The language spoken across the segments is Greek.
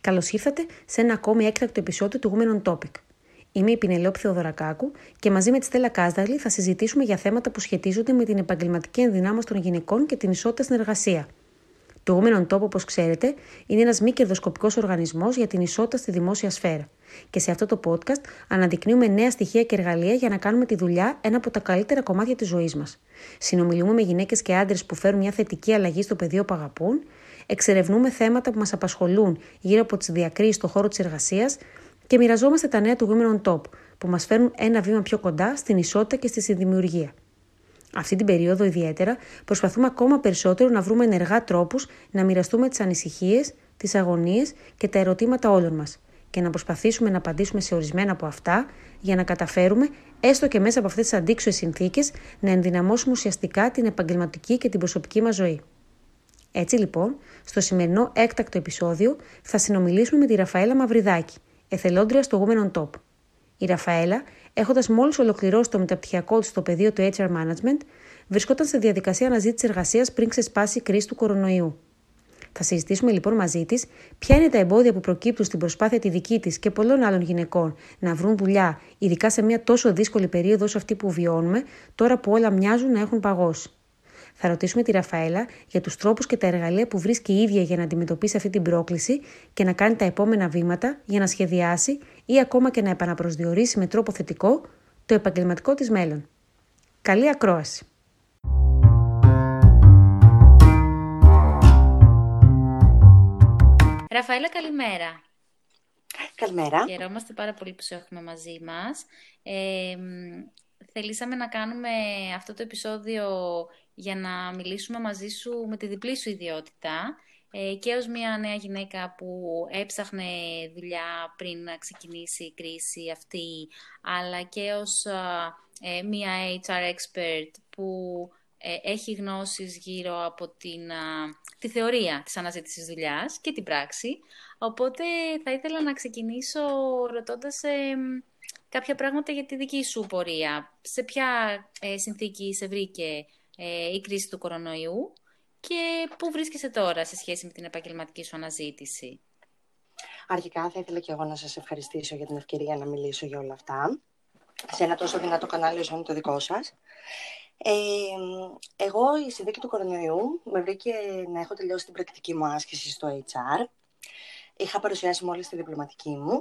Καλώς ήρθατε σε ένα ακόμη έκτακτο επεισόδιο του Women on Topic. Είμαι η Πινελόπη Θεοδωρακάκου και μαζί με τη Στέλλα Κάσδαλη θα συζητήσουμε για θέματα που σχετίζονται με την επαγγελματική ενδυνάμωση των γυναικών και την ισότητα στην εργασία. Το Women on Top, όπως ξέρετε, είναι ένας μη κερδοσκοπικός οργανισμός για την ισότητα στη δημόσια σφαίρα. Και σε αυτό το podcast αναδεικνύουμε νέα στοιχεία και εργαλεία για να κάνουμε τη δουλειά ένα από τα καλύτερα κομμάτια της ζωής μας. Συνομιλούμε με γυναίκες και άντρες που φέρουν μια θετική αλλαγή στο πεδίο που αγαπούν εξερευνούμε θέματα που μας απασχολούν γύρω από τις διακρίσεις στον χώρο της εργασίας και μοιραζόμαστε τα νέα του Women on Top, που μας φέρνουν ένα βήμα πιο κοντά στην ισότητα και στη συνδημιουργία. Αυτή την περίοδο ιδιαίτερα προσπαθούμε ακόμα περισσότερο να βρούμε ενεργά τρόπους να μοιραστούμε τις ανησυχίες, τις αγωνίες και τα ερωτήματα όλων μας και να προσπαθήσουμε να απαντήσουμε σε ορισμένα από αυτά για να καταφέρουμε, έστω και μέσα από αυτές τις αντίξωες συνθήκες, να ενδυναμώσουμε ουσιαστικά την επαγγελματική και την προσωπική μας ζωή. Έτσι λοιπόν, στο σημερινό έκτακτο επεισόδιο θα συνομιλήσουμε με τη Ραφαέλα Μαυριδάκη, εθελόντρια στο Women on Top. Η Ραφαέλα, έχοντας μόλις ολοκληρώσει το μεταπτυχιακό της στο πεδίο του HR Management, βρισκόταν σε διαδικασία αναζήτησης εργασίας πριν ξεσπάσει η κρίση του κορονοϊού. Θα συζητήσουμε λοιπόν μαζί της ποια είναι τα εμπόδια που προκύπτουν στην προσπάθεια τη δική της και πολλών άλλων γυναικών να βρουν δουλειά, ειδικά σε μια τόσο δύσκολη περίοδο όσο αυτή που βιώνουμε, τώρα που όλα μοιάζουν να έχουν παγώσει. Θα ρωτήσουμε τη Ραφαέλα για τους τρόπους και τα εργαλεία που βρίσκει η ίδια για να αντιμετωπίσει αυτή την πρόκληση και να κάνει τα επόμενα βήματα για να σχεδιάσει ή ακόμα και να επαναπροσδιορίσει με τρόπο θετικό το επαγγελματικό της μέλλον. Καλή ακρόαση! Ραφαέλα, καλημέρα. Καλημέρα. Χαιρόμαστε πάρα πολύ που σε έχουμε μαζί μας. Ε, θελήσαμε να κάνουμε αυτό το επεισόδιο για να μιλήσουμε μαζί σου με τη διπλή σου ιδιότητα ε, και ως μια νέα γυναίκα που έψαχνε δουλειά πριν να ξεκινήσει η κρίση αυτή, αλλά και ως ε, μια HR expert που ε, έχει γνώσεις γύρω από την, τη θεωρία της αναζήτησης δουλειάς και την πράξη. Οπότε θα ήθελα να ξεκινήσω ρωτώντας κάποια πράγματα για τη δική σου πορεία. Σε ποια συνθήκη σε βρήκε ε, η κρίση του κορονοϊού και πού βρίσκεσαι τώρα σε σχέση με την επαγγελματική σου αναζήτηση; Αρχικά θα ήθελα και εγώ να σας ευχαριστήσω για την ευκαιρία να μιλήσω για όλα αυτά σε ένα τόσο δυνατό κανάλι όσο είναι το δικό σας. Ε, εγώ η συνδίκη του κορονοϊού με βρήκε να έχω τελειώσει την πρακτική μου άσκηση στο HR. Είχα παρουσιάσει μόλις τη διπλωματική μου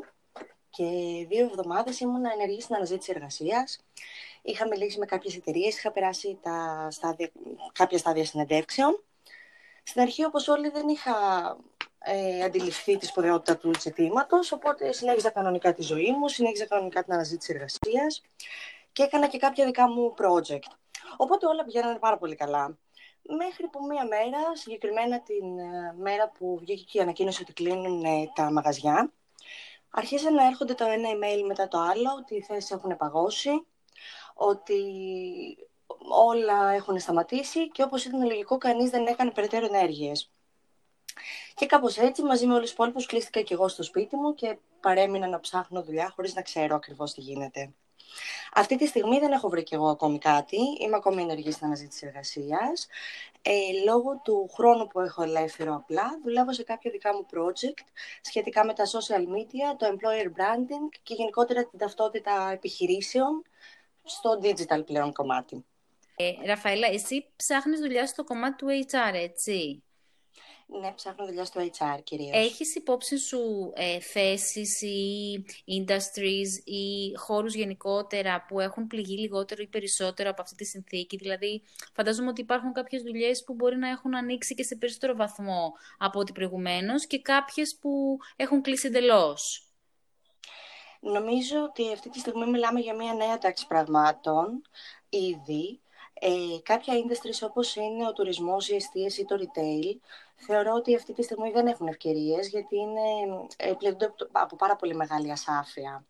και δύο εβδομάδες ήμουν ενεργή στην αναζήτηση εργασίας. Είχα μιλήσει με κάποιες εταιρείες, είχα περάσει τα στάδια, κάποια στάδια συνεντεύξεων. Στην αρχή, όπως όλοι, δεν είχα ε, αντιληφθεί τη σπουδαιότητα του ζητήματος, οπότε συνέχιζα κανονικά τη ζωή μου, συνέχιζα κανονικά την αναζήτηση εργασίας και έκανα και κάποια δικά μου project. Οπότε όλα πηγαίνανε πάρα πολύ καλά. Μέχρι που μία μέρα, συγκεκριμένα την ε, μέρα που βγήκε και η ανακοίνωση ότι κλείνουν ε, τα μαγαζιά, αρχίσαν να έρχονται το ένα email μετά το άλλο ότι οι θέσεις έχουν παγώσει, ότι όλα έχουν σταματήσει και όπως ήταν λογικό κανείς δεν έκανε περαιτέρω ενέργειες. Και κάπως έτσι, μαζί με όλους τους υπόλοιπους, κλείστηκα και εγώ στο σπίτι μου και παρέμεινα να ψάχνω δουλειά χωρίς να ξέρω ακριβώς τι γίνεται. Αυτή τη στιγμή δεν έχω βρει και εγώ ακόμη κάτι. Είμαι ακόμη ενεργής στην αναζήτηση εργασίας. Ε, λόγω του χρόνου που έχω ελεύθερο απλά, δουλεύω σε κάποια δικά μου project σχετικά με τα social media, το employer branding και γενικότερα την ταυτότητα επιχειρήσεων στο digital πλέον κομμάτι. Ε, Ραφαέλα, εσύ ψάχνεις δουλειά στο κομμάτι του HR, έτσι; Ναι, ψάχνω δουλειά στο HR κυρίως. Έχεις υπόψη σου ε, θέσεις ή industries ή χώρους γενικότερα που έχουν πληγεί λιγότερο ή περισσότερο από αυτή τη συνθήκη; Δηλαδή, φαντάζομαι ότι υπάρχουν κάποιες δουλειές που μπορεί να έχουν ανοίξει και σε περισσότερο βαθμό από ό,τι προηγουμένως και κάποιες που έχουν κλείσει εντελώς. Νομίζω ότι αυτή τη στιγμή μιλάμε για μια νέα τάξη πραγμάτων ήδη. Ε, κάποια industries όπως είναι ο τουρισμός, η εστίαση ή το retail θεωρώ ότι αυτή τη στιγμή δεν έχουν ευκαιρίες γιατί είναι ε, από πάρα πολύ μεγάλη ασάφεια.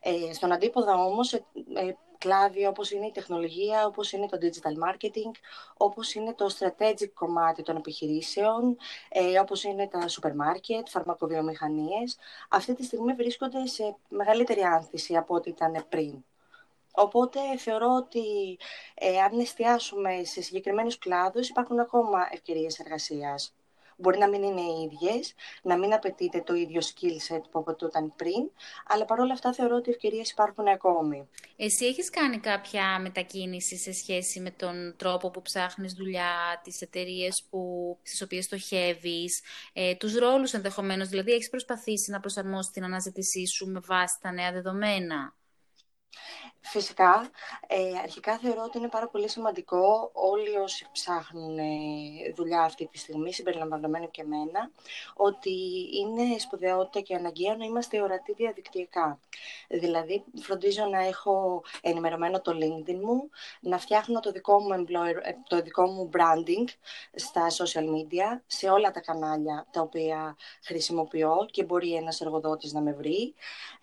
Ε, στον αντίποδα όμως, ε, ε, κλάδι όπως είναι η τεχνολογία, όπως είναι το digital marketing, όπως είναι το strategic κομμάτι των επιχειρήσεων, ε, όπως είναι τα σούπερ μάρκετ, φαρμακοβιομηχανίες, αυτή τη στιγμή βρίσκονται σε μεγαλύτερη άνθηση από ό,τι ήταν πριν. Οπότε θεωρώ ότι ε, αν εστιάσουμε σε συγκεκριμένους κλάδους υπάρχουν ακόμα ευκαιρίες εργασίας. Μπορεί να μην είναι οι ίδιες, να μην απαιτείται το ίδιο skill set που απαιτούταν πριν, αλλά παρόλα αυτά θεωρώ ότι οι ευκαιρίες υπάρχουν ακόμη. Εσύ έχεις κάνει κάποια μετακίνηση σε σχέση με τον τρόπο που ψάχνεις δουλειά, τις εταιρείες που, στις οποίες στοχεύεις, ε, τους ρόλους ενδεχομένως, δηλαδή έχεις προσπαθήσει να προσαρμόσεις την αναζήτησή σου με βάση τα νέα δεδομένα; Φυσικά, ε, αρχικά θεωρώ ότι είναι πάρα πολύ σημαντικό όλοι όσοι ψάχνουν ε, δουλειά αυτή τη στιγμή, συμπεριλαμβανομένου και εμένα, ότι είναι σπουδαιότητα και αναγκαία να είμαστε ορατοί διαδικτυακά. Δηλαδή, φροντίζω να έχω ενημερωμένο το LinkedIn μου, να φτιάχνω το δικό μου, employer, ε, το δικό μου branding στα social media, σε όλα τα κανάλια τα οποία χρησιμοποιώ και μπορεί ένας εργοδότης να με βρει.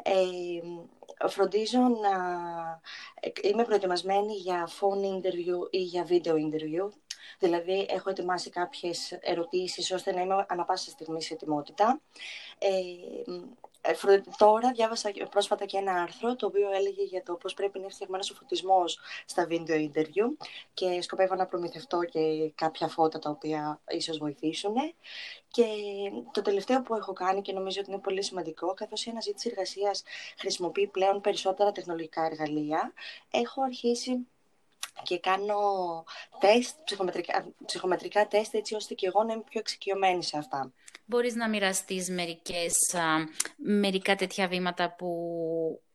Ε, φροντίζω να είμαι προετοιμασμένη για phone interview ή για video interview. Δηλαδή, έχω ετοιμάσει κάποιες ερωτήσεις ώστε να είμαι ανα πάσα στιγμή σε ετοιμότητα. Ε, ε, τώρα διάβασα πρόσφατα και ένα άρθρο το οποίο έλεγε για το πώς πρέπει να είναι φτιαγμένος ο φωτισμός στα βίντεο interview και σκοπεύω να προμηθευτώ και κάποια φώτα τα οποία ίσως βοηθήσουν. Και το τελευταίο που έχω κάνει και νομίζω ότι είναι πολύ σημαντικό, καθώς η αναζήτηση εργασίας χρησιμοποιεί πλέον περισσότερα τεχνολογικά εργαλεία, έχω αρχίσει και κάνω τεστ, ψυχομετρικά, ψυχομετρικά τεστ έτσι ώστε και εγώ να είμαι πιο εξοικειωμένη σε αυτά. Μπορείς να μοιραστείς μερικές, μερικά τέτοια βήματα που,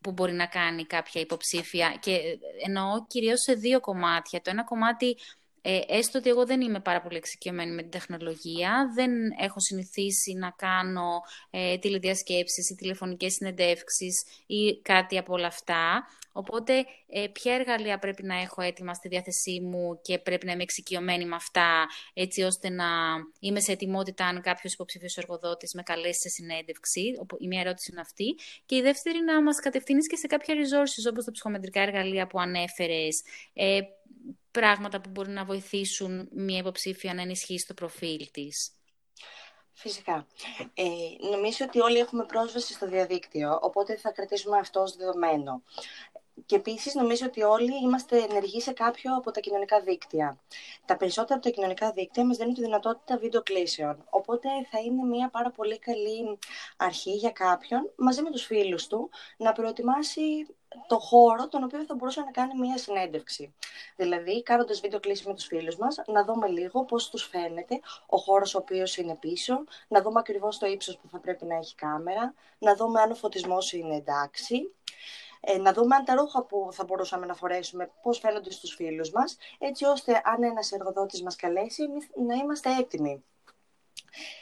που μπορεί να κάνει κάποια υποψήφια και εννοώ κυρίως σε δύο κομμάτια. Το ένα κομμάτι ε, έστω ότι εγώ δεν είμαι πάρα πολύ εξοικειωμένη με την τεχνολογία, δεν έχω συνηθίσει να κάνω ε, τηλεδιασκέψεις ή τηλεφωνικές συνεντεύξεις ή κάτι από όλα αυτά. Οπότε, ε, ποια εργαλεία πρέπει να έχω έτοιμα στη διάθεσή μου και πρέπει να είμαι εξοικειωμένη με αυτά, έτσι ώστε να είμαι σε ετοιμότητα αν κάποιος υποψήφιος εργοδότης με καλέσει σε συνέντευξη. Η μία ερώτηση είναι αυτή. Και η δεύτερη, να μας κατευθύνεις και σε κάποια resources, όπως τα ψυχομετρικά εργαλεία που ανέφερες. Ε, πράγματα που μπορεί να βοηθήσουν μια υποψήφια να ενισχύσει το προφίλ της; Φυσικά. Ε, νομίζω ότι όλοι έχουμε πρόσβαση στο διαδίκτυο, οπότε θα κρατήσουμε αυτό ως δεδομένο. Και επίσης νομίζω ότι όλοι είμαστε ενεργοί σε κάποιο από τα κοινωνικά δίκτυα. Τα περισσότερα από τα κοινωνικά δίκτυα μας δίνουν τη δυνατότητα βίντεο κλήσεων. Οπότε θα είναι μια πάρα πολύ καλή αρχή για κάποιον, μαζί με τους φίλους του, να προετοιμάσει το χώρο τον οποίο θα μπορούσε να κάνει μια συνέντευξη. Δηλαδή, κάνοντας βίντεο κλήση με τους φίλους μας, να δούμε λίγο πώς τους φαίνεται ο χώρος ο οποίος είναι πίσω, να δούμε ακριβώς το ύψος που θα πρέπει να έχει κάμερα, να δούμε αν ο φωτισμός είναι εντάξει ε, να δούμε αν τα ρούχα που θα μπορούσαμε να φορέσουμε, πώς φαίνονται στους φίλους μας, έτσι ώστε αν ένας εργοδότης μας καλέσει, να είμαστε έτοιμοι.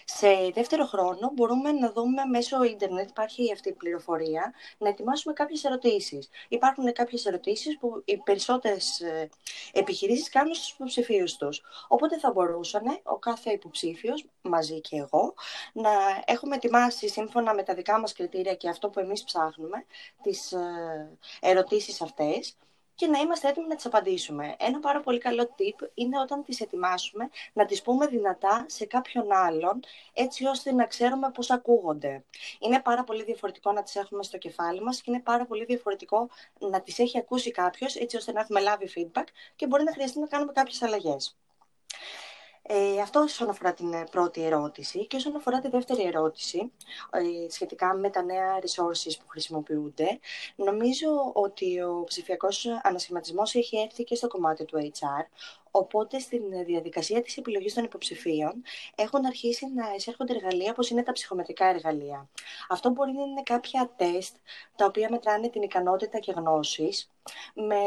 Σε δεύτερο χρόνο μπορούμε να δούμε μέσω ίντερνετ, υπάρχει αυτή η πληροφορία, να ετοιμάσουμε κάποιες ερωτήσεις. Υπάρχουν κάποιες ερωτήσεις που οι περισσότερες ε, επιχειρήσεις κάνουν στους υποψηφίους τους. Οπότε θα μπορούσαν ο κάθε υποψήφιος, μαζί και εγώ, να έχουμε ετοιμάσει σύμφωνα με τα δικά μας κριτήρια και αυτό που εμείς ψάχνουμε, τις ε, ερωτήσεις αυτές, και να είμαστε έτοιμοι να τις απαντήσουμε. Ένα πάρα πολύ καλό tip είναι όταν τις ετοιμάσουμε να τις πούμε δυνατά σε κάποιον άλλον έτσι ώστε να ξέρουμε πώς ακούγονται. Είναι πάρα πολύ διαφορετικό να τις έχουμε στο κεφάλι μας και είναι πάρα πολύ διαφορετικό να τις έχει ακούσει κάποιος έτσι ώστε να έχουμε λάβει feedback και μπορεί να χρειαστεί να κάνουμε κάποιες αλλαγές. Ε, αυτό όσον αφορά την ε, πρώτη ερώτηση και όσον αφορά τη δεύτερη ερώτηση ε, σχετικά με τα νέα resources που χρησιμοποιούνται νομίζω ότι ο ψηφιακός ανασχηματισμός έχει έρθει και στο κομμάτι του HR Οπότε στην διαδικασία της επιλογής των υποψηφίων έχουν αρχίσει να εισέρχονται εργαλεία όπως είναι τα ψυχομετρικά εργαλεία. Αυτό μπορεί να είναι κάποια τεστ τα οποία μετράνε την ικανότητα και γνώσεις με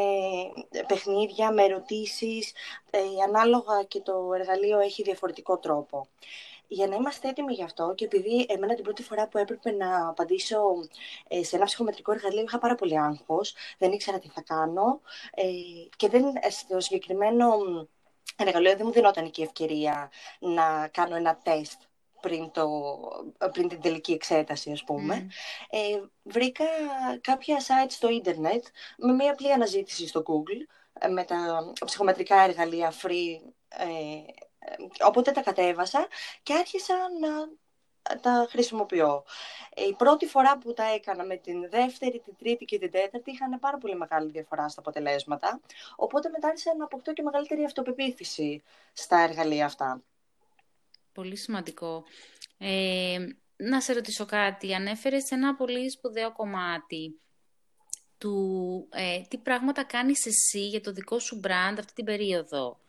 παιχνίδια, με ερωτήσεις, ε, ανάλογα και το εργαλείο έχει διαφορετικό τρόπο για να είμαστε έτοιμοι γι' αυτό και επειδή εμένα την πρώτη φορά που έπρεπε να απαντήσω ε, σε ένα ψυχομετρικό εργαλείο είχα πάρα πολύ άγχος, δεν ήξερα τι θα κάνω ε, και δεν, ε, στο συγκεκριμένο εργαλείο δεν μου δινόταν και η ευκαιρία να κάνω ένα τεστ πριν, το, πριν την τελική εξέταση, ας πούμε. Ε, βρήκα κάποια site στο ίντερνετ με μια απλή αναζήτηση στο Google με τα ψυχομετρικά εργαλεία free Οπότε τα κατέβασα και άρχισα να τα χρησιμοποιώ. Η πρώτη φορά που τα έκανα με την δεύτερη, την τρίτη και την τέταρτη είχαν πάρα πολύ μεγάλη διαφορά στα αποτελέσματα. Οπότε μετά άρχισα να αποκτώ και μεγαλύτερη αυτοπεποίθηση στα εργαλεία αυτά. Πολύ σημαντικό. Ε, να σε ρωτήσω κάτι. Ανέφερες ένα πολύ σπουδαίο κομμάτι του ε, τι πράγματα κάνεις εσύ για το δικό σου brand αυτή την περίοδο.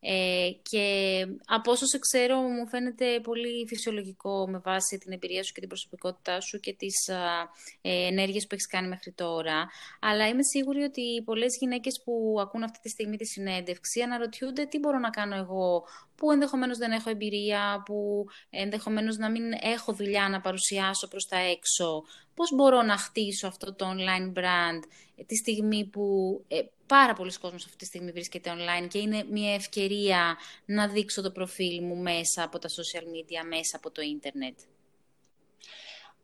Ε, και από όσο σε ξέρω μου φαίνεται πολύ φυσιολογικό με βάση την εμπειρία σου και την προσωπικότητά σου και τις α, ε, ενέργειες που έχεις κάνει μέχρι τώρα. Αλλά είμαι σίγουρη ότι πολλές γυναίκες που ακούν αυτή τη στιγμή τη συνέντευξη αναρωτιούνται τι μπορώ να κάνω εγώ που ενδεχομένως δεν έχω εμπειρία, που ενδεχομένως να μην έχω δουλειά να παρουσιάσω προς τα έξω. Πώς μπορώ να χτίσω αυτό το online brand ε, τη στιγμή που ε, πάρα πολλοί κόσμος αυτή τη στιγμή βρίσκεται online και είναι μια ευκαιρία να δείξω το προφίλ μου μέσα από τα social media, μέσα από το ίντερνετ;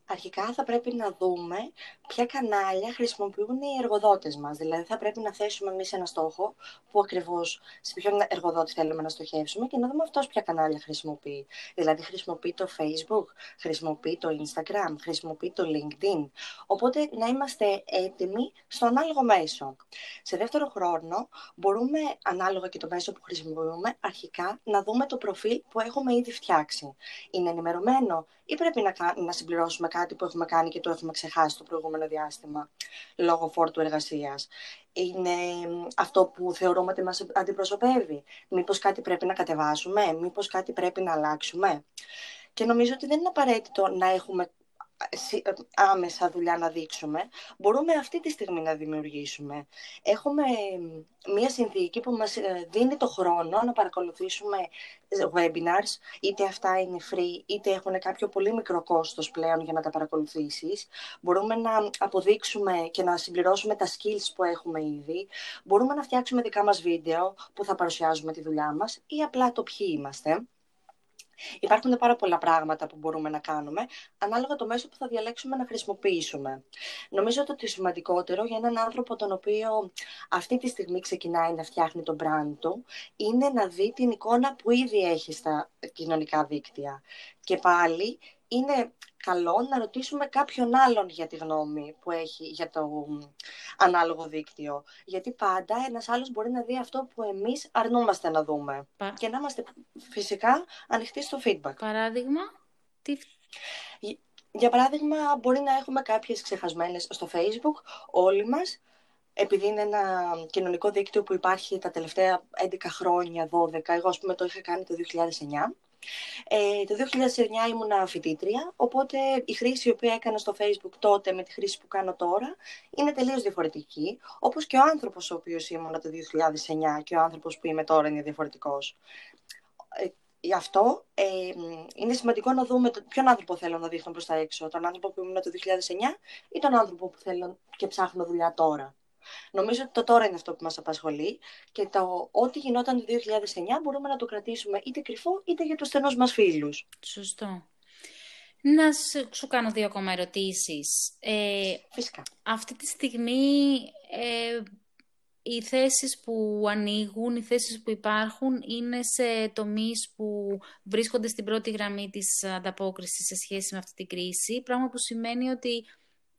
Αρχικά θα πρέπει να δούμε ποια κανάλια χρησιμοποιούν οι εργοδότες μας. Δηλαδή θα πρέπει να θέσουμε εμείς ένα στόχο που ακριβώς σε ποιον εργοδότη θέλουμε να στοχεύσουμε και να δούμε αυτός ποια κανάλια χρησιμοποιεί. Δηλαδή χρησιμοποιεί το Facebook, χρησιμοποιεί το Instagram, χρησιμοποιεί το LinkedIn. Οπότε να είμαστε έτοιμοι στο ανάλογο μέσο. Σε δεύτερο χρόνο μπορούμε, ανάλογα και το μέσο που χρησιμοποιούμε, αρχικά να δούμε το προφίλ που έχουμε ήδη φτιάξει. Είναι ενημερωμένο ή πρέπει να, να συμπληρώσουμε κάτι που έχουμε κάνει και το έχουμε ξεχάσει το προηγούμενο διάστημα λόγω φόρτου εργασίας. Είναι αυτό που θεωρούμε ότι μας αντιπροσωπεύει. Μήπως κάτι πρέπει να κατεβάσουμε, μήπως κάτι πρέπει να αλλάξουμε. Και νομίζω ότι δεν είναι απαραίτητο να έχουμε ε, άμεσα δουλειά να δείξουμε, μπορούμε αυτή τη στιγμή να δημιουργήσουμε. Έχουμε μία συνθήκη που μας ε, δίνει το χρόνο να παρακολουθήσουμε webinars, είτε αυτά είναι free, είτε έχουν κάποιο πολύ μικρό κόστος πλέον για να τα παρακολουθήσεις. Μπορούμε να αποδείξουμε και να συμπληρώσουμε τα skills που έχουμε ήδη. Μπορούμε να φτιάξουμε δικά μας βίντεο που θα παρουσιάζουμε τη δουλειά μας ή απλά το ποιοι είμαστε. Υπάρχουν πάρα πολλά πράγματα που μπορούμε να κάνουμε, ανάλογα το μέσο που θα διαλέξουμε να χρησιμοποιήσουμε. Νομίζω ότι το σημαντικότερο για έναν άνθρωπο τον οποίο αυτή τη στιγμή ξεκινάει να φτιάχνει τον brand του, είναι να δει την εικόνα που ήδη έχει στα κοινωνικά δίκτυα. Και πάλι είναι καλό να ρωτήσουμε κάποιον άλλον για τη γνώμη που έχει για το ανάλογο δίκτυο. Γιατί πάντα ένας άλλος μπορεί να δει αυτό που εμείς αρνούμαστε να δούμε. Και να είμαστε φυσικά ανοιχτοί στο feedback. Παράδειγμα, τι... Για παράδειγμα, μπορεί να έχουμε κάποιες ξεχασμένες στο Facebook, όλοι μας, επειδή είναι ένα κοινωνικό δίκτυο που υπάρχει τα τελευταία 11 χρόνια, 12, εγώ ας πούμε το είχα κάνει το 2009, ε, το 2009 ήμουν φοιτήτρια, οπότε η χρήση η οποία έκανα στο Facebook τότε με τη χρήση που κάνω τώρα είναι τελείως διαφορετική, όπως και ο άνθρωπος ο οποίος ήμουν το 2009 και ο άνθρωπος που είμαι τώρα είναι διαφορετικός. Ε, γι' αυτό ε, είναι σημαντικό να δούμε το, ποιον άνθρωπο θέλω να δείχνω προς τα έξω, τον άνθρωπο που ήμουν το 2009 ή τον άνθρωπο που θέλω και ψάχνω δουλειά τώρα. Νομίζω ότι το τώρα είναι αυτό που μας απασχολεί και το ό,τι γινόταν το 2009 μπορούμε να το κρατήσουμε είτε κρυφό είτε για τους στενούς μας φίλους. Σωστό. Να σου κάνω δύο ακόμα ερωτήσεις. Ε, Φυσικά. Αυτή τη στιγμή ε, οι θέσεις που ανοίγουν, οι θέσεις που υπάρχουν είναι σε τομείς που βρίσκονται στην πρώτη γραμμή της ανταπόκρισης σε σχέση με αυτή την κρίση, πράγμα που σημαίνει ότι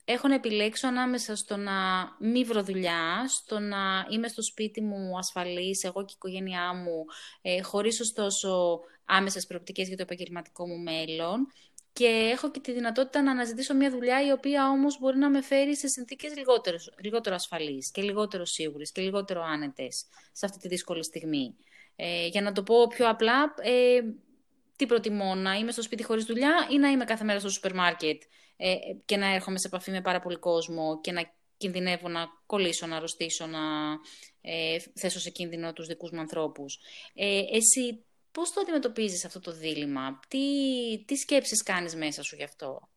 έχω να επιλέξω ανάμεσα στο να μη βρω δουλειά, στο να είμαι στο σπίτι μου ασφαλής, εγώ και η οικογένειά μου, ε, χωρίς ωστόσο άμεσες προοπτικές για το επαγγελματικό μου μέλλον. Και έχω και τη δυνατότητα να αναζητήσω μια δουλειά η οποία όμως μπορεί να με φέρει σε συνθήκες λιγότερο, λιγότερο ασφαλείς και λιγότερο σίγουρες και λιγότερο άνετες σε αυτή τη δύσκολη στιγμή. Ε, για να το πω πιο απλά, ε, τι προτιμώ, να είμαι στο σπίτι χωρίς δουλειά ή να είμαι κάθε μέρα στο σούπερ μάρκετ; Ε, και να έρχομαι σε επαφή με πάρα πολύ κόσμο και να κινδυνεύω να κολλήσω, να αρρωστήσω, να ε, θέσω σε κίνδυνο τους δικούς μου ανθρώπους. Ε, εσύ πώς το αντιμετωπίζεις αυτό το δίλημα, τι, τι σκέψεις κάνεις μέσα σου γι' αυτό;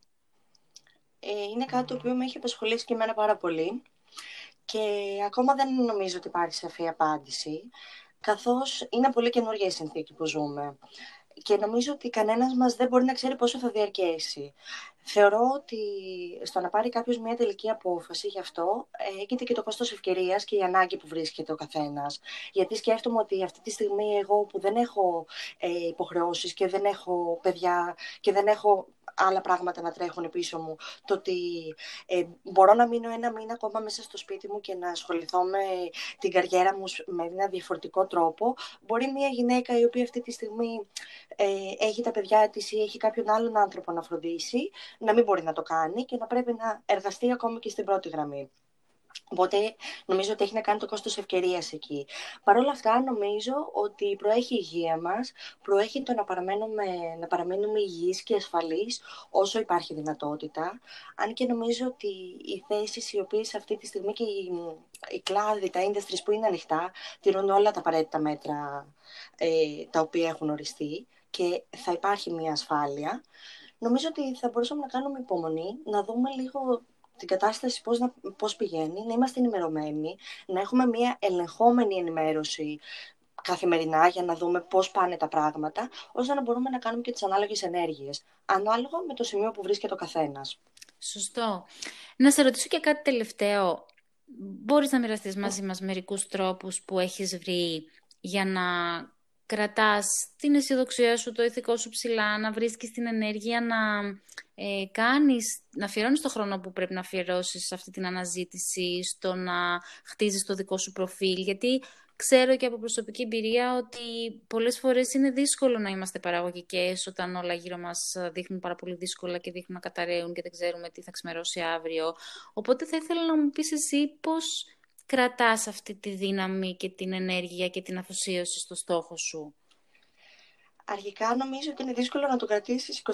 Ε, είναι κάτι το οποίο με έχει απασχολήσει και εμένα πάρα πολύ και ακόμα δεν νομίζω ότι υπάρχει σαφή απάντηση καθώς είναι πολύ καινούργια η συνθήκη που ζούμε και νομίζω ότι κανένας μας δεν μπορεί να ξέρει πόσο θα διαρκέσει. Θεωρώ ότι στο να πάρει κάποιος μια τελική απόφαση γι' αυτό έγινε και το κόστος ευκαιρίας και η ανάγκη που βρίσκεται ο καθένας. Γιατί σκέφτομαι ότι αυτή τη στιγμή εγώ που δεν έχω ε, υποχρεώσεις και δεν έχω παιδιά και δεν έχω άλλα πράγματα να τρέχουν πίσω μου. Το ότι ε, μπορώ να μείνω ένα μήνα ακόμα μέσα στο σπίτι μου και να ασχοληθώ με την καριέρα μου με ένα διαφορετικό τρόπο. Μπορεί μια γυναίκα η οποία αυτή τη στιγμή ε, έχει τα παιδιά της ή έχει κάποιον άλλον άνθρωπο να φροντίσει, να μην μπορεί να το κάνει και να πρέπει να εργαστεί ακόμη και στην πρώτη γραμμή. Οπότε νομίζω ότι έχει να κάνει το κόστος ευκαιρίας εκεί. Παρ' όλα αυτά νομίζω ότι προέχει η υγεία μας, προέχει το να παραμένουμε, να παραμένουμε υγιείς και ασφαλείς όσο υπάρχει δυνατότητα. Αν και νομίζω ότι οι θέσεις οι οποίες αυτή τη στιγμή και οι, οι κλάδοι, τα industries που είναι ανοιχτά, τηρούν όλα τα απαραίτητα μέτρα ε, τα οποία έχουν οριστεί και θα υπάρχει μια ασφάλεια. Νομίζω ότι θα μπορούσαμε να κάνουμε υπομονή, να δούμε λίγο την κατάσταση πώς, να, πώς πηγαίνει, να είμαστε ενημερωμένοι, να έχουμε μια ελεγχόμενη ενημέρωση καθημερινά για να δούμε πώς πάνε τα πράγματα, ώστε να μπορούμε να κάνουμε και τις ανάλογες ενέργειες, ανάλογα με το σημείο που βρίσκεται ο καθένας. Σωστό. Να σε ρωτήσω και κάτι τελευταίο. Μπορείς να μοιραστείς μαζί μας μερικούς τρόπους που έχεις βρει για να κρατάς την αισιοδοξία σου, το ηθικό σου ψηλά, να βρίσκεις την ενέργεια να ε, κάνεις, να αφιερώνεις το χρόνο που πρέπει να αφιερώσεις σε αυτή την αναζήτηση, στο να χτίζεις το δικό σου προφίλ, γιατί ξέρω και από προσωπική εμπειρία ότι πολλές φορές είναι δύσκολο να είμαστε παραγωγικές όταν όλα γύρω μας δείχνουν πάρα πολύ δύσκολα και δείχνουν να καταραίουν και δεν ξέρουμε τι θα ξημερώσει αύριο. Οπότε θα ήθελα να μου πεις εσύ πώς κρατάς αυτή τη δύναμη και την ενέργεια και την αφοσίωση στο στόχο σου; Αρχικά νομίζω ότι είναι δύσκολο να το κρατήσεις 24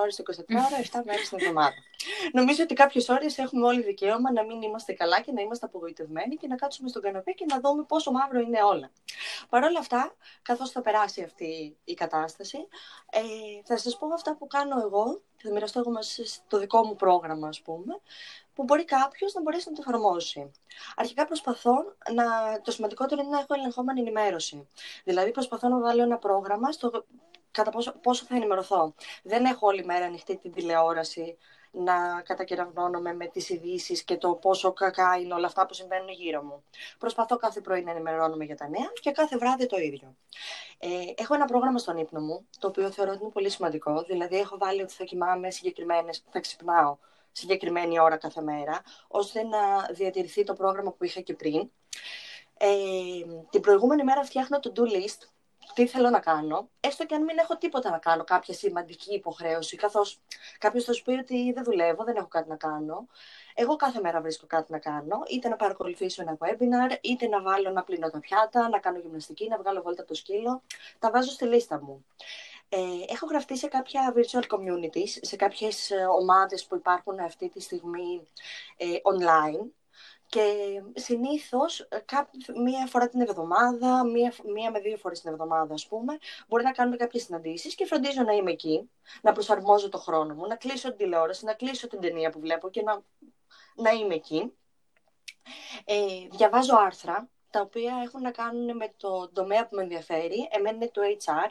ώρες το 24 ώρα, 7 μέρες την εβδομάδα. νομίζω ότι κάποιες ώρες έχουμε όλοι δικαίωμα να μην είμαστε καλά και να είμαστε απογοητευμένοι και να κάτσουμε στον καναπέ και να δούμε πόσο μαύρο είναι όλα. Παρ' όλα αυτά, καθώς θα περάσει αυτή η κατάσταση, ε, θα σας πω αυτά που κάνω εγώ, θα μοιραστώ εγώ μαζί στο δικό μου πρόγραμμα, ας πούμε, που μπορεί κάποιος να μπορέσει να το εφαρμόσει. Αρχικά προσπαθώ να. Το σημαντικότερο είναι να έχω ελεγχόμενη ενημέρωση. Δηλαδή, προσπαθώ να βάλω ένα πρόγραμμα στο κατά πόσο, πόσο θα ενημερωθώ. Δεν έχω όλη μέρα ανοιχτή την τηλεόραση να κατακεραυνώνομαι με τις ειδήσεις και το πόσο κακά είναι όλα αυτά που συμβαίνουν γύρω μου. Προσπαθώ κάθε πρωί να ενημερώνομαι για τα νέα και κάθε βράδυ το ίδιο. Ε, έχω ένα πρόγραμμα στον ύπνο μου, το οποίο θεωρώ ότι είναι πολύ σημαντικό. Δηλαδή, έχω βάλει ότι θα κοιμάμαι συγκεκριμένες, θα ξυπνάω συγκεκριμένη ώρα κάθε μέρα, ώστε να διατηρηθεί το πρόγραμμα που είχα και πριν. Ε, την προηγούμενη μέρα φτιάχνω το do list, τι θέλω να κάνω, έστω και αν μην έχω τίποτα να κάνω, κάποια σημαντική υποχρέωση, καθώς κάποιος θα σου πει ότι δεν δουλεύω, δεν έχω κάτι να κάνω. Εγώ κάθε μέρα βρίσκω κάτι να κάνω, είτε να παρακολουθήσω ένα webinar, είτε να βάλω να πλύνω τα πιάτα, να κάνω γυμναστική, να βγάλω βόλτα το σκύλο. Τα βάζω στη λίστα μου. Ε, έχω γραφτεί σε κάποια virtual communities, σε κάποιες ε, ομάδες που υπάρχουν αυτή τη στιγμή ε, online και συνήθως ε, μία φορά την εβδομάδα, μία, μία με δύο φορές την εβδομάδα ας πούμε, μπορεί να κάνουμε κάποιες συναντήσεις και φροντίζω να είμαι εκεί, να προσαρμόζω το χρόνο μου, να κλείσω την τηλεόραση, να κλείσω την ταινία που βλέπω και να, να είμαι εκεί. Ε, διαβάζω άρθρα, τα οποία έχουν να κάνουν με το τομέα που με ενδιαφέρει, εμένα είναι το HR,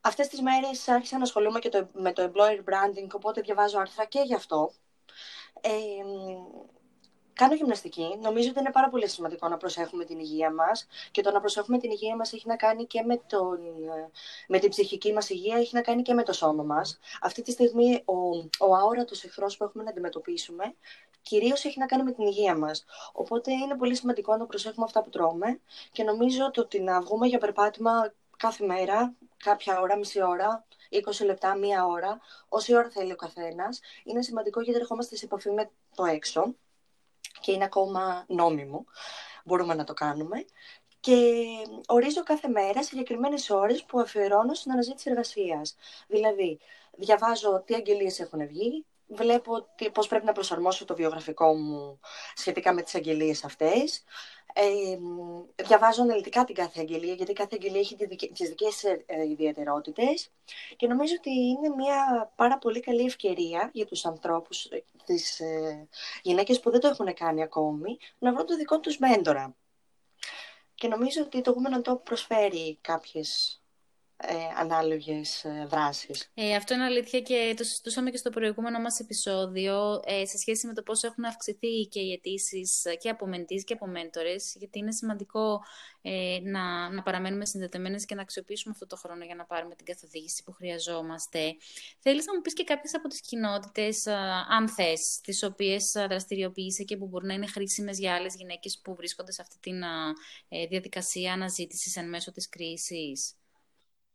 αυτές τις μέρες άρχισα να ασχολούμαι και το, με το employer branding, οπότε διαβάζω άρθρα και γι' αυτό. Ε, κάνω γυμναστική. Νομίζω ότι είναι πάρα πολύ σημαντικό να προσέχουμε την υγεία μας και το να προσέχουμε την υγεία μας έχει να κάνει και με, τον, με την ψυχική μας υγεία, έχει να κάνει και με το σώμα μας. Αυτή τη στιγμή ο, ο αόρατος εχθρός που έχουμε να αντιμετωπίσουμε κυρίως έχει να κάνει με την υγεία μας. Οπότε είναι πολύ σημαντικό να προσέχουμε αυτά που τρώμε και νομίζω ότι να βγούμε για περπάτημα κάθε μέρα, κάποια ώρα, μισή ώρα, 20 λεπτά, μία ώρα, όση ώρα θέλει ο καθένας. Είναι σημαντικό γιατί ερχόμαστε σε επαφή με το έξω και είναι ακόμα νόμιμο. Μπορούμε να το κάνουμε. Και ορίζω κάθε μέρα συγκεκριμένες ώρες που αφιερώνω στην αναζήτηση εργασίας. Δηλαδή, διαβάζω τι αγγελίες έχουν βγει, βλέπω πώς πρέπει να προσαρμόσω το βιογραφικό μου σχετικά με τις αγγελίες αυτές. Ε, διαβάζω αναλυτικά την κάθε αγγελία, γιατί κάθε αγγελία έχει τις δικές ε, ε, ιδιαιτερότητες και νομίζω ότι είναι μια πάρα πολύ καλή ευκαιρία για τους ανθρώπους, ε, τις ε, γυναίκες που δεν το έχουν κάνει ακόμη, να βρουν το δικό τους μέντορα. Και νομίζω ότι το Women on Top προσφέρει κάποιες ε, ανάλογες ε, δράσεις. Ε, αυτό είναι αλήθεια και το συζητούσαμε και στο προηγούμενο μας επεισόδιο ε, σε σχέση με το πώς έχουν αυξηθεί και οι αιτήσεις και από μεντείς και από μέντορες, γιατί είναι σημαντικό ε, να, να παραμένουμε συνδεδεμένες και να αξιοποιήσουμε αυτό το χρόνο για να πάρουμε την καθοδήγηση που χρειαζόμαστε. Θέλεις να μου πεις και κάποιες από τις κοινότητες, αν θες, τις οποίες δραστηριοποιείσαι και που μπορεί να είναι χρήσιμες για άλλες γυναίκες που βρίσκονται σε αυτή τη διαδικασία αναζήτησης εν μέσω της κρίσης;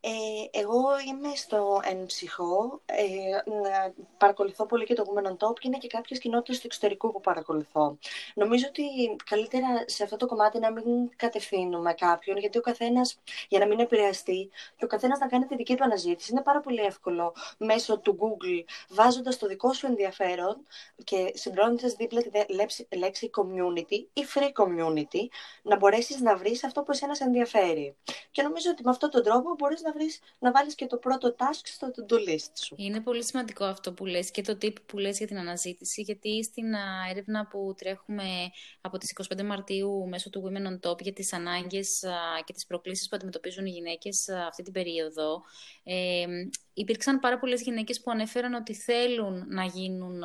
Ε, εγώ είμαι στο ενψυχό, ε, παρακολουθώ πολύ και το Women on Top και είναι και κάποιες κοινότητες του εξωτερικού που παρακολουθώ. Νομίζω ότι καλύτερα σε αυτό το κομμάτι να μην κατευθύνουμε κάποιον, γιατί ο καθένας, για να μην επηρεαστεί, και ο καθένας να κάνει τη δική του αναζήτηση. Είναι πάρα πολύ εύκολο μέσω του Google, βάζοντας το δικό σου ενδιαφέρον και συμπληρώνοντας δίπλα τη λέξη community ή free community, να μπορέσεις να βρεις αυτό που εσένα σε ενδιαφέρει. Και νομίζω ότι με αυτόν τον τρόπο μπορείς να, βρεις, να βάλεις και το πρώτο task στο to-do list σου. Είναι πολύ σημαντικό αυτό που λες και το tip που λες για την αναζήτηση, γιατί στην έρευνα που τρέχουμε από τις 25 Μαρτίου μέσω του Women on Top για τις ανάγκες και τις προκλήσεις που αντιμετωπίζουν οι γυναίκες αυτή την περίοδο, ε, υπήρξαν πάρα πολλές γυναίκες που ανέφεραν ότι θέλουν να γίνουν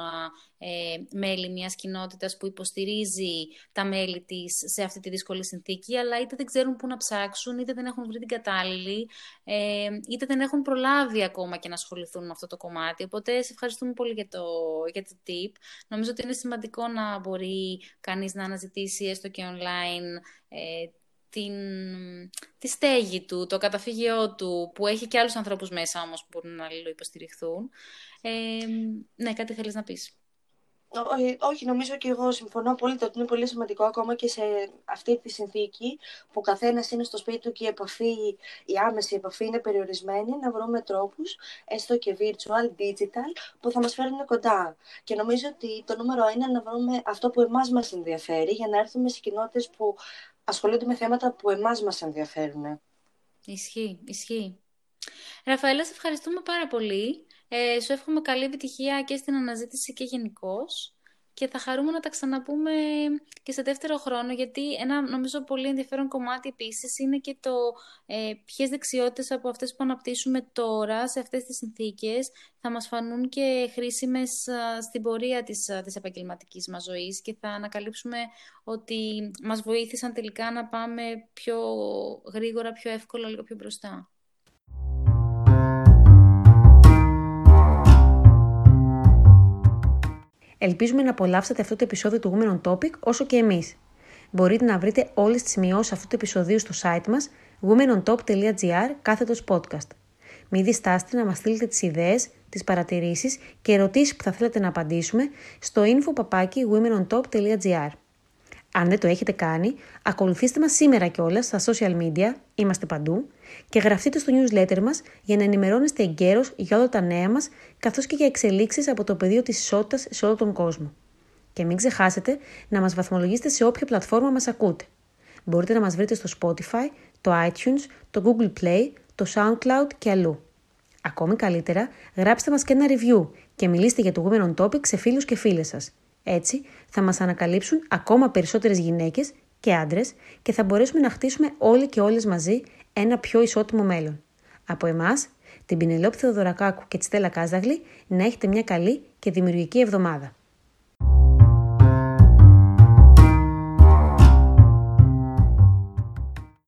ε, μέλη μιας κοινότητας που υποστηρίζει τα μέλη της σε αυτή τη δύσκολη συνθήκη, αλλά είτε δεν ξέρουν πού να ψάξουν, είτε δεν έχουν βρει την κατάλληλη, ε, είτε δεν έχουν προλάβει ακόμα και να ασχοληθούν με αυτό το κομμάτι. Οπότε, σε ευχαριστούμε πολύ για το, για το tip. Νομίζω ότι είναι σημαντικό να μπορεί κανείς να αναζητήσει έστω και online ε, την, τη στέγη του, το καταφύγιό του, που έχει και άλλους ανθρώπους μέσα όμως που μπορούν να υποστηριχθούν. Ε, ναι, κάτι θέλεις να πεις. Όχι, νομίζω και εγώ συμφωνώ πολύ ότι είναι πολύ σημαντικό ακόμα και σε αυτή τη συνθήκη που ο καθένας είναι στο σπίτι του και η επαφή, η άμεση επαφή είναι περιορισμένη, να βρούμε τρόπους, έστω και virtual, digital, που θα μας φέρουν κοντά. Και νομίζω ότι το νούμερο είναι να βρούμε αυτό που εμάς μας ενδιαφέρει για να έρθουμε σε κοινότητες που ασχολούνται με θέματα που εμάς μας ενδιαφέρουν. Ισχύει, ισχύει. Ραφαέλα, σε ευχαριστούμε πάρα πολύ. Ε, σου εύχομαι καλή επιτυχία και στην αναζήτηση και γενικώς και θα χαρούμε να τα ξαναπούμε και σε δεύτερο χρόνο, γιατί ένα νομίζω πολύ ενδιαφέρον κομμάτι επίσης είναι και το ε, ποιες δεξιότητες από αυτές που αναπτύσσουμε τώρα σε αυτές τις συνθήκες θα μας φανούν και χρήσιμες στην πορεία της, της επαγγελματικής μας ζωής και θα ανακαλύψουμε ότι μας βοήθησαν τελικά να πάμε πιο γρήγορα, πιο εύκολα, λίγο πιο μπροστά. Ελπίζουμε να απολαύσετε αυτό το επεισόδιο του Women on Topic όσο και εμείς. Μπορείτε να βρείτε όλες τις σημειώσεις αυτού του επεισοδίου στο site μας womenontop.gr κάθετος podcast. Μην διστάσετε να μας στείλετε τις ιδέες, τις παρατηρήσεις και ερωτήσεις που θα θέλετε να απαντήσουμε στο info womenontop.gr. Αν δεν το έχετε κάνει, ακολουθήστε μας σήμερα κιόλας στα social media, είμαστε παντού, και γραφτείτε στο newsletter μας για να ενημερώνεστε εγκαίρως για όλα τα νέα μας, καθώς και για εξελίξεις από το πεδίο της ισότητας σε όλο τον κόσμο. Και μην ξεχάσετε να μας βαθμολογήσετε σε όποια πλατφόρμα μας ακούτε. Μπορείτε να μας βρείτε στο Spotify, το iTunes, το Google Play, το SoundCloud και αλλού. Ακόμη καλύτερα, γράψτε μας και ένα review και μιλήστε για το Women on Topic σε φίλους και φίλες σας. Έτσι θα μας ανακαλύψουν ακόμα περισσότερες γυναίκες και άντρες και θα μπορέσουμε να χτίσουμε όλοι και όλες μαζί ένα πιο ισότιμο μέλλον. Από εμάς, την Πινελόπη Θεοδωρακάκου και τη Στέλλα Κάζαγλη, να έχετε μια καλή και δημιουργική εβδομάδα.